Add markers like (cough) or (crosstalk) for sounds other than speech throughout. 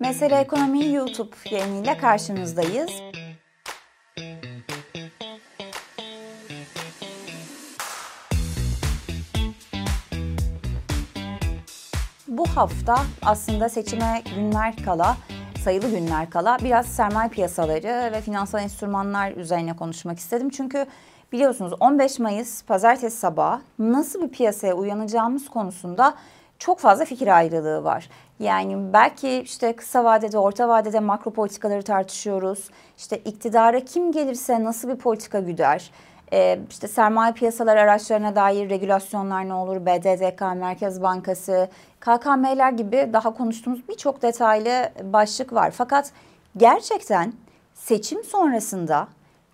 Mesele Ekonomi YouTube yayınıyla karşınızdayız. Bu hafta aslında seçime günler kala, sayılı günler kala biraz sermaye piyasaları ve finansal enstrümanlar üzerine konuşmak istedim. Çünkü biliyorsunuz 15 Mayıs pazartesi sabahı nasıl bir piyasaya uyanacağımız konusunda çok fazla fikir ayrılığı var. Yani belki işte kısa vadede, orta vadede makro politikaları tartışıyoruz. İşte iktidara kim gelirse nasıl bir politika güder? Ee, işte sermaye piyasaları araçlarına dair regülasyonlar ne olur? BDDK, Merkez Bankası, KKM'ler gibi daha konuştuğumuz birçok detaylı başlık var. Fakat gerçekten seçim sonrasında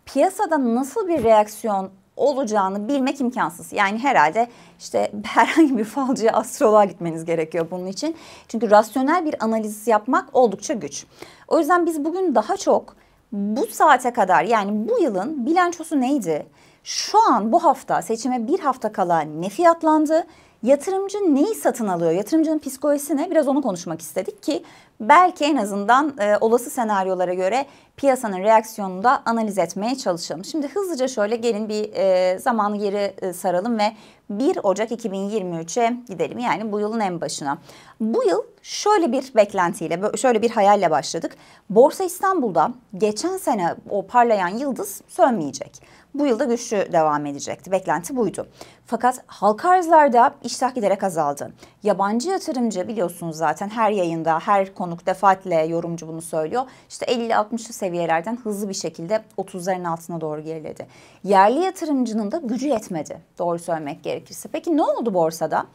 piyasada nasıl bir reaksiyon olacağını bilmek imkansız. Yani herhalde işte (laughs) herhangi bir falcıya astroloğa gitmeniz gerekiyor bunun için. Çünkü rasyonel bir analiz yapmak oldukça güç. O yüzden biz bugün daha çok bu saate kadar yani bu yılın bilançosu neydi? Şu an bu hafta seçime bir hafta kala ne fiyatlandı? Yatırımcı neyi satın alıyor? Yatırımcının psikolojisi ne? Biraz onu konuşmak istedik ki belki en azından e, olası senaryolara göre piyasanın reaksiyonunu da analiz etmeye çalışalım. Şimdi hızlıca şöyle gelin bir e, zamanı geri e, saralım ve 1 Ocak 2023'e gidelim. Yani bu yılın en başına. Bu yıl şöyle bir beklentiyle, şöyle bir hayalle başladık. Borsa İstanbul'da geçen sene o parlayan yıldız sönmeyecek. Bu yılda güçlü devam edecekti. Beklenti buydu. Fakat halka arzlarda iştah giderek azaldı. Yabancı yatırımcı biliyorsunuz zaten her yayında, her konuk defaatle yorumcu bunu söylüyor. İşte 50-60'lı seviyelerden hızlı bir şekilde 30'ların altına doğru geriledi. Yerli yatırımcının da gücü yetmedi doğru söylemek gerekirse. Peki ne oldu borsada?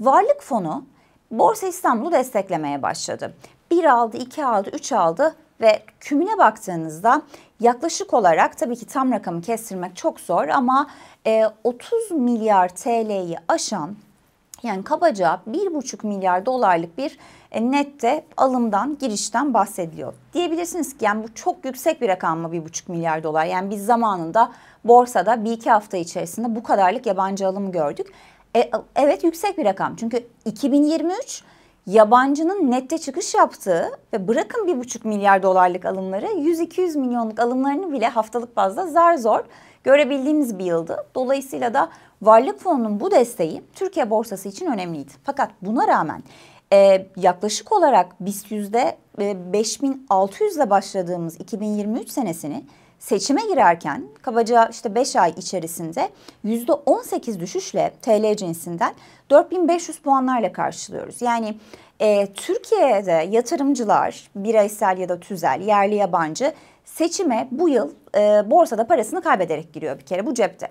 Varlık fonu Borsa İstanbul'u desteklemeye başladı. Bir aldı, iki aldı, üç aldı ve kümüne baktığınızda yaklaşık olarak tabii ki tam rakamı kestirmek çok zor ama e, 30 milyar TL'yi aşan yani kabaca 1,5 milyar dolarlık bir e, nette alımdan, girişten bahsediliyor. Diyebilirsiniz ki yani bu çok yüksek bir rakam mı 1,5 milyar dolar? Yani biz zamanında borsada bir iki hafta içerisinde bu kadarlık yabancı alım gördük. E, evet yüksek bir rakam çünkü 2023 yabancının nette çıkış yaptığı ve bırakın bir buçuk milyar dolarlık alımları 100-200 milyonluk alımlarını bile haftalık bazda zar zor görebildiğimiz bir yıldı. Dolayısıyla da varlık fonunun bu desteği Türkiye borsası için önemliydi. Fakat buna rağmen e, yaklaşık olarak BIST yüzde 5600 ile başladığımız 2023 senesini seçime girerken kabaca işte 5 ay içerisinde %18 düşüşle TL cinsinden 4500 puanlarla karşılıyoruz. Yani e, Türkiye'de yatırımcılar bireysel ya da tüzel yerli yabancı seçime bu yıl e, borsada parasını kaybederek giriyor bir kere bu cepte.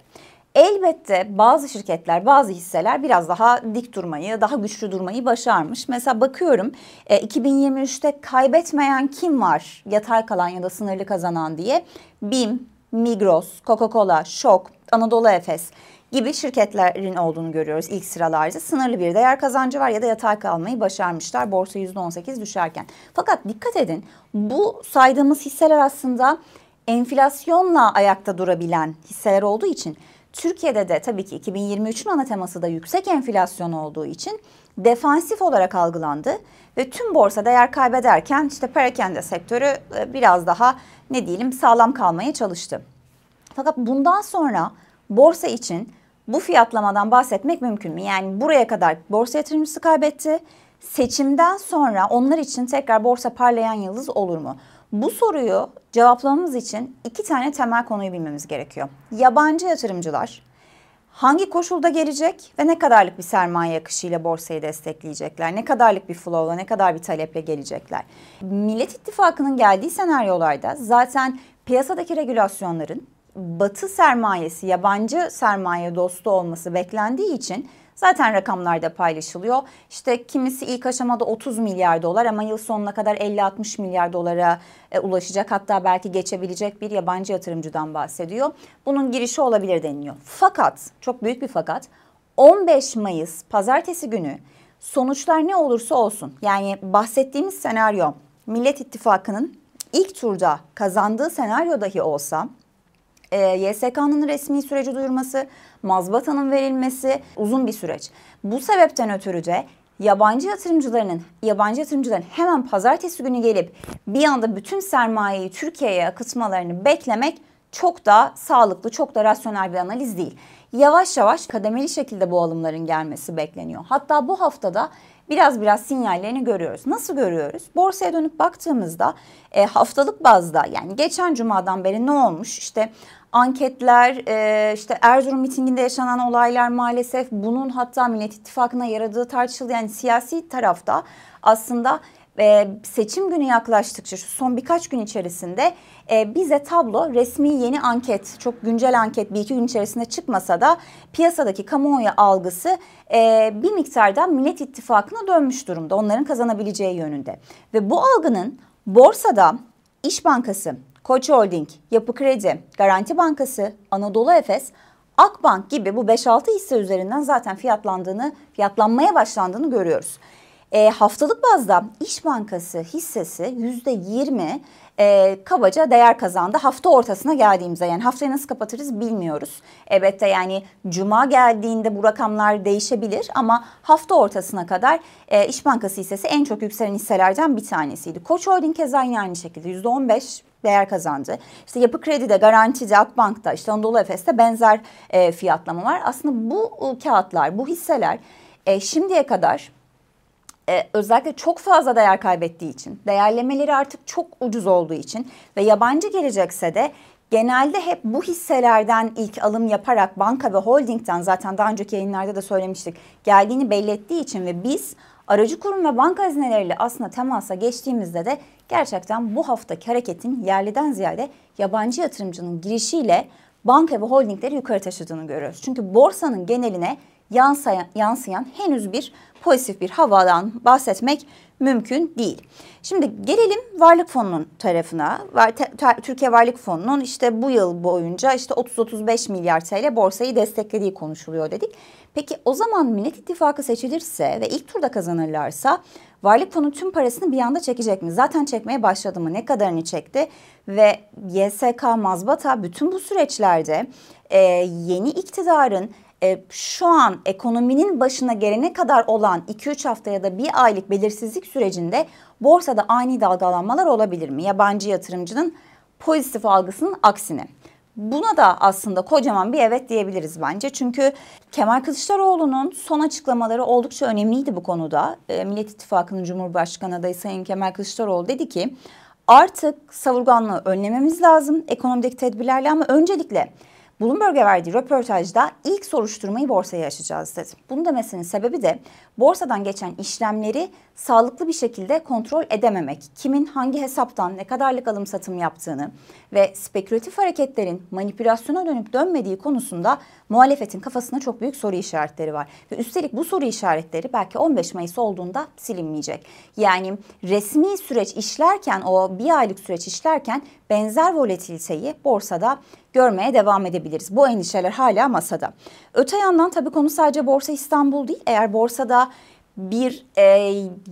Elbette bazı şirketler, bazı hisseler biraz daha dik durmayı, daha güçlü durmayı başarmış. Mesela bakıyorum e, 2023'te kaybetmeyen kim var yatay kalan ya da sınırlı kazanan diye. BİM, Migros, Coca-Cola, Şok, Anadolu Efes gibi şirketlerin olduğunu görüyoruz ilk sıralarda. Sınırlı bir değer kazancı var ya da yatay kalmayı başarmışlar borsa %18 düşerken. Fakat dikkat edin bu saydığımız hisseler aslında enflasyonla ayakta durabilen hisseler olduğu için Türkiye'de de tabii ki 2023'ün ana teması da yüksek enflasyon olduğu için defansif olarak algılandı ve tüm borsa değer kaybederken işte perakende sektörü e, biraz daha ne diyelim sağlam kalmaya çalıştı. Fakat bundan sonra borsa için bu fiyatlamadan bahsetmek mümkün mü? Yani buraya kadar borsa yatırımcısı kaybetti. Seçimden sonra onlar için tekrar borsa parlayan yıldız olur mu? Bu soruyu cevaplamamız için iki tane temel konuyu bilmemiz gerekiyor. Yabancı yatırımcılar hangi koşulda gelecek ve ne kadarlık bir sermaye akışıyla borsayı destekleyecekler? Ne kadarlık bir flow'la, ne kadar bir taleple gelecekler? Millet İttifakı'nın geldiği senaryolarda zaten piyasadaki regülasyonların batı sermayesi, yabancı sermaye dostu olması beklendiği için Zaten rakamlarda paylaşılıyor. İşte kimisi ilk aşamada 30 milyar dolar ama yıl sonuna kadar 50-60 milyar dolara e, ulaşacak hatta belki geçebilecek bir yabancı yatırımcıdan bahsediyor. Bunun girişi olabilir deniliyor. Fakat çok büyük bir fakat 15 Mayıs pazartesi günü sonuçlar ne olursa olsun yani bahsettiğimiz senaryo Millet İttifakı'nın ilk turda kazandığı senaryo dahi olsa e, YSK'nın resmi süreci duyurması, mazbatanın verilmesi uzun bir süreç. Bu sebepten ötürü de yabancı yatırımcılarının yabancı yatırımcıların hemen pazartesi günü gelip bir anda bütün sermayeyi Türkiye'ye akıtmalarını beklemek çok da sağlıklı, çok da rasyonel bir analiz değil. Yavaş yavaş kademeli şekilde bu alımların gelmesi bekleniyor. Hatta bu haftada biraz biraz sinyallerini görüyoruz. Nasıl görüyoruz? Borsaya dönüp baktığımızda e, haftalık bazda yani geçen cumadan beri ne olmuş? İşte anketler, e, işte Erzurum mitinginde yaşanan olaylar maalesef bunun hatta Millet İttifakı'na yaradığı tartışıldı. Yani siyasi tarafta aslında e, seçim günü yaklaştıkça şu son birkaç gün içerisinde e, bize tablo resmi yeni anket çok güncel anket bir iki gün içerisinde çıkmasa da piyasadaki kamuoyu algısı e, bir miktarda Millet İttifakı'na dönmüş durumda onların kazanabileceği yönünde. Ve bu algının borsada İş Bankası, Koç Holding, Yapı Kredi, Garanti Bankası, Anadolu Efes, Akbank gibi bu 5-6 hisse üzerinden zaten fiyatlandığını, fiyatlanmaya başlandığını görüyoruz. E, haftalık bazda İş Bankası hissesi yüzde yirmi e, kabaca değer kazandı hafta ortasına geldiğimizde. Yani haftayı nasıl kapatırız bilmiyoruz. Elbette yani cuma geldiğinde bu rakamlar değişebilir ama hafta ortasına kadar e, İş Bankası hissesi en çok yükselen hisselerden bir tanesiydi. Koç Holding keza aynı şekilde yüzde on beş değer kazandı. İşte Yapı Kredi'de, Garanti'de, Akbank'ta, işte Anadolu Efes'te benzer e, fiyatlama var. Aslında bu e, kağıtlar, bu hisseler e, şimdiye kadar e, özellikle çok fazla değer kaybettiği için, değerlemeleri artık çok ucuz olduğu için ve yabancı gelecekse de genelde hep bu hisselerden ilk alım yaparak banka ve holdingden zaten daha önceki yayınlarda da söylemiştik geldiğini belli ettiği için ve biz aracı kurum ve banka hazineleriyle aslında temasa geçtiğimizde de gerçekten bu haftaki hareketin yerliden ziyade yabancı yatırımcının girişiyle banka ve holdingleri yukarı taşıdığını görüyoruz. Çünkü borsanın geneline yansıyan, yansıyan henüz bir pozitif bir havadan bahsetmek mümkün değil. Şimdi gelelim varlık fonunun tarafına. Türkiye Varlık Fonu'nun işte bu yıl boyunca işte 30-35 milyar TL borsayı desteklediği konuşuluyor dedik. Peki o zaman Millet İttifakı seçilirse ve ilk turda kazanırlarsa Varlık Fonu tüm parasını bir anda çekecek mi? Zaten çekmeye başladı mı? Ne kadarını çekti? Ve YSK, mazbata bütün bu süreçlerde e, yeni iktidarın e, şu an ekonominin başına gelene kadar olan 2-3 hafta ya da bir aylık belirsizlik sürecinde borsada ani dalgalanmalar olabilir mi? Yabancı yatırımcının pozitif algısının aksine. Buna da aslında kocaman bir evet diyebiliriz bence. Çünkü Kemal Kılıçdaroğlu'nun son açıklamaları oldukça önemliydi bu konuda. E, Millet İttifakı'nın Cumhurbaşkanı adayı Sayın Kemal Kılıçdaroğlu dedi ki artık savurganlığı önlememiz lazım ekonomideki tedbirlerle ama öncelikle Bloomberg'e verdiği röportajda ilk soruşturmayı borsaya açacağız dedi. Bunu demesinin sebebi de borsadan geçen işlemleri sağlıklı bir şekilde kontrol edememek, kimin hangi hesaptan ne kadarlık alım satım yaptığını ve spekülatif hareketlerin manipülasyona dönüp dönmediği konusunda muhalefetin kafasında çok büyük soru işaretleri var. Ve üstelik bu soru işaretleri belki 15 Mayıs olduğunda silinmeyecek. Yani resmi süreç işlerken o bir aylık süreç işlerken benzer volatiliteyi borsada görmeye devam edebiliriz. Bu endişeler hala masada. Öte yandan tabii konu sadece Borsa İstanbul değil. Eğer borsada bir e,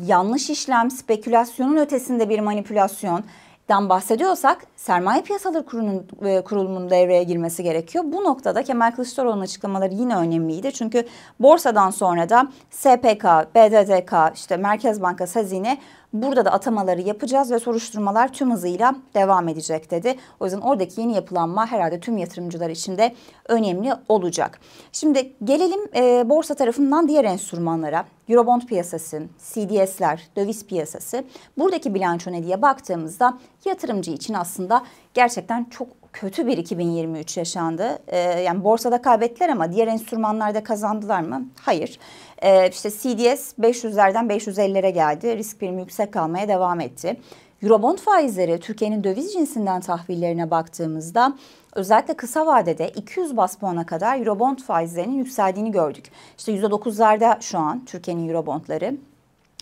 yanlış işlem, spekülasyonun ötesinde bir manipülasyon, dan bahsediyorsak sermaye piyasaları kurulunun, e, kurulumunun devreye girmesi gerekiyor. Bu noktada Kemal Kılıçdaroğlu'nun açıklamaları yine önemliydi. Çünkü borsadan sonra da SPK, BDDK, işte Merkez Bankası Hazine Burada da atamaları yapacağız ve soruşturmalar tüm hızıyla devam edecek dedi. O yüzden oradaki yeni yapılanma herhalde tüm yatırımcılar için de önemli olacak. Şimdi gelelim e, borsa tarafından diğer enstrümanlara. Eurobond piyasası, CDS'ler, döviz piyasası. Buradaki bilanço ne diye baktığımızda yatırımcı için aslında gerçekten çok kötü bir 2023 yaşandı. Ee, yani borsada kaybettiler ama diğer enstrümanlarda kazandılar mı? Hayır. Ee, işte CDS 500'lerden 550'lere geldi. Risk primi yüksek kalmaya devam etti. Eurobond faizleri Türkiye'nin döviz cinsinden tahvillerine baktığımızda özellikle kısa vadede 200 bas puana kadar Eurobond faizlerinin yükseldiğini gördük. İşte %9'larda şu an Türkiye'nin Eurobondları.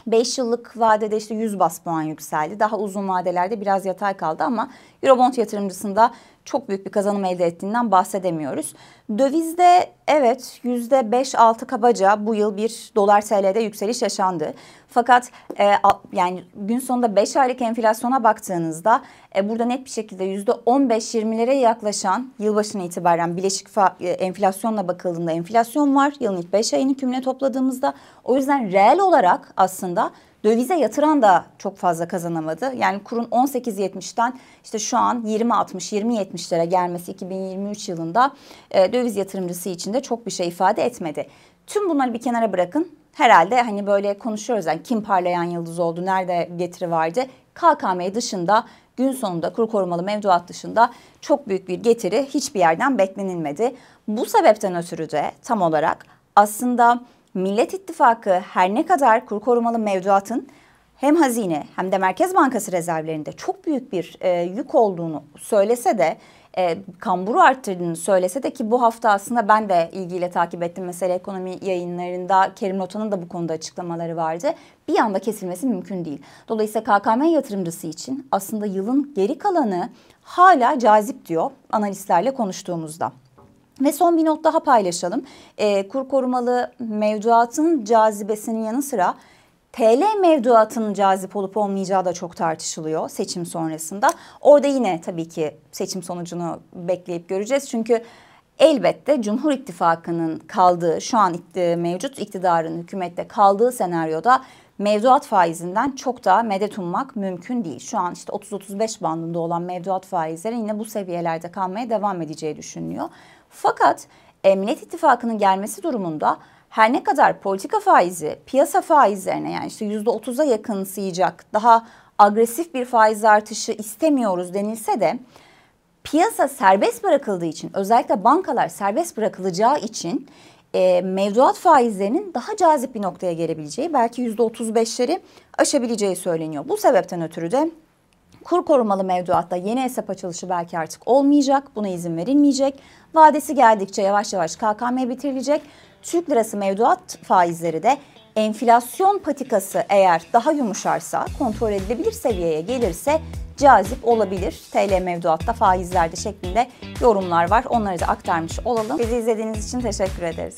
5 yıllık vadede işte 100 bas puan yükseldi. Daha uzun vadelerde biraz yatay kaldı ama Eurobond yatırımcısında çok büyük bir kazanım elde ettiğinden bahsedemiyoruz. Dövizde evet %5-6 kabaca bu yıl bir dolar TL'de yükseliş yaşandı. Fakat e, yani gün sonunda 5 aylık enflasyona baktığınızda e, burada net bir şekilde %15-20'lere yaklaşan yılbaşına itibaren bileşik e, enflasyonla bakıldığında enflasyon var. Yılın ilk 5 ayını kümüle topladığımızda o yüzden reel olarak aslında Dövize yatıran da çok fazla kazanamadı. Yani kurun 18.70'ten işte şu an 20.60-20.70'lere gelmesi 2023 yılında e, döviz yatırımcısı için de çok bir şey ifade etmedi. Tüm bunları bir kenara bırakın. Herhalde hani böyle konuşuyoruz yani kim parlayan yıldız oldu, nerede getiri vardı. KKM dışında gün sonunda kur korumalı mevduat dışında çok büyük bir getiri hiçbir yerden beklenilmedi. Bu sebepten ötürü de tam olarak aslında Millet İttifakı her ne kadar kur korumalı mevduatın hem hazine hem de Merkez Bankası rezervlerinde çok büyük bir e, yük olduğunu söylese de e, kamburu arttırdığını söylese de ki bu hafta aslında ben de ilgiyle takip ettim. Mesela ekonomi yayınlarında Kerim Notan'ın da bu konuda açıklamaları vardı. Bir anda kesilmesi mümkün değil. Dolayısıyla KKM yatırımcısı için aslında yılın geri kalanı hala cazip diyor analistlerle konuştuğumuzda. Ve son bir not daha paylaşalım. E, kur korumalı mevduatın cazibesinin yanı sıra TL mevduatının cazip olup olmayacağı da çok tartışılıyor seçim sonrasında. Orada yine tabii ki seçim sonucunu bekleyip göreceğiz. Çünkü elbette Cumhur İttifakı'nın kaldığı, şu an mevcut iktidarın hükümette kaldığı senaryoda mevduat faizinden çok daha medet ummak mümkün değil. Şu an işte 30-35 bandında olan mevduat faizleri yine bu seviyelerde kalmaya devam edeceği düşünülüyor. Fakat Emniyet İttifakı'nın gelmesi durumunda her ne kadar politika faizi piyasa faizlerine yani işte yüzde otuza yakın sıyacak daha agresif bir faiz artışı istemiyoruz denilse de piyasa serbest bırakıldığı için özellikle bankalar serbest bırakılacağı için e, mevduat faizlerinin daha cazip bir noktaya gelebileceği belki yüzde otuz beşleri aşabileceği söyleniyor. Bu sebepten ötürü de kur korumalı mevduatta yeni hesap açılışı belki artık olmayacak. Buna izin verilmeyecek. Vadesi geldikçe yavaş yavaş KKM bitirilecek. Türk lirası mevduat faizleri de enflasyon patikası eğer daha yumuşarsa, kontrol edilebilir seviyeye gelirse cazip olabilir. TL mevduatta faizlerde şeklinde yorumlar var. Onları da aktarmış olalım. Bizi izlediğiniz için teşekkür ederiz.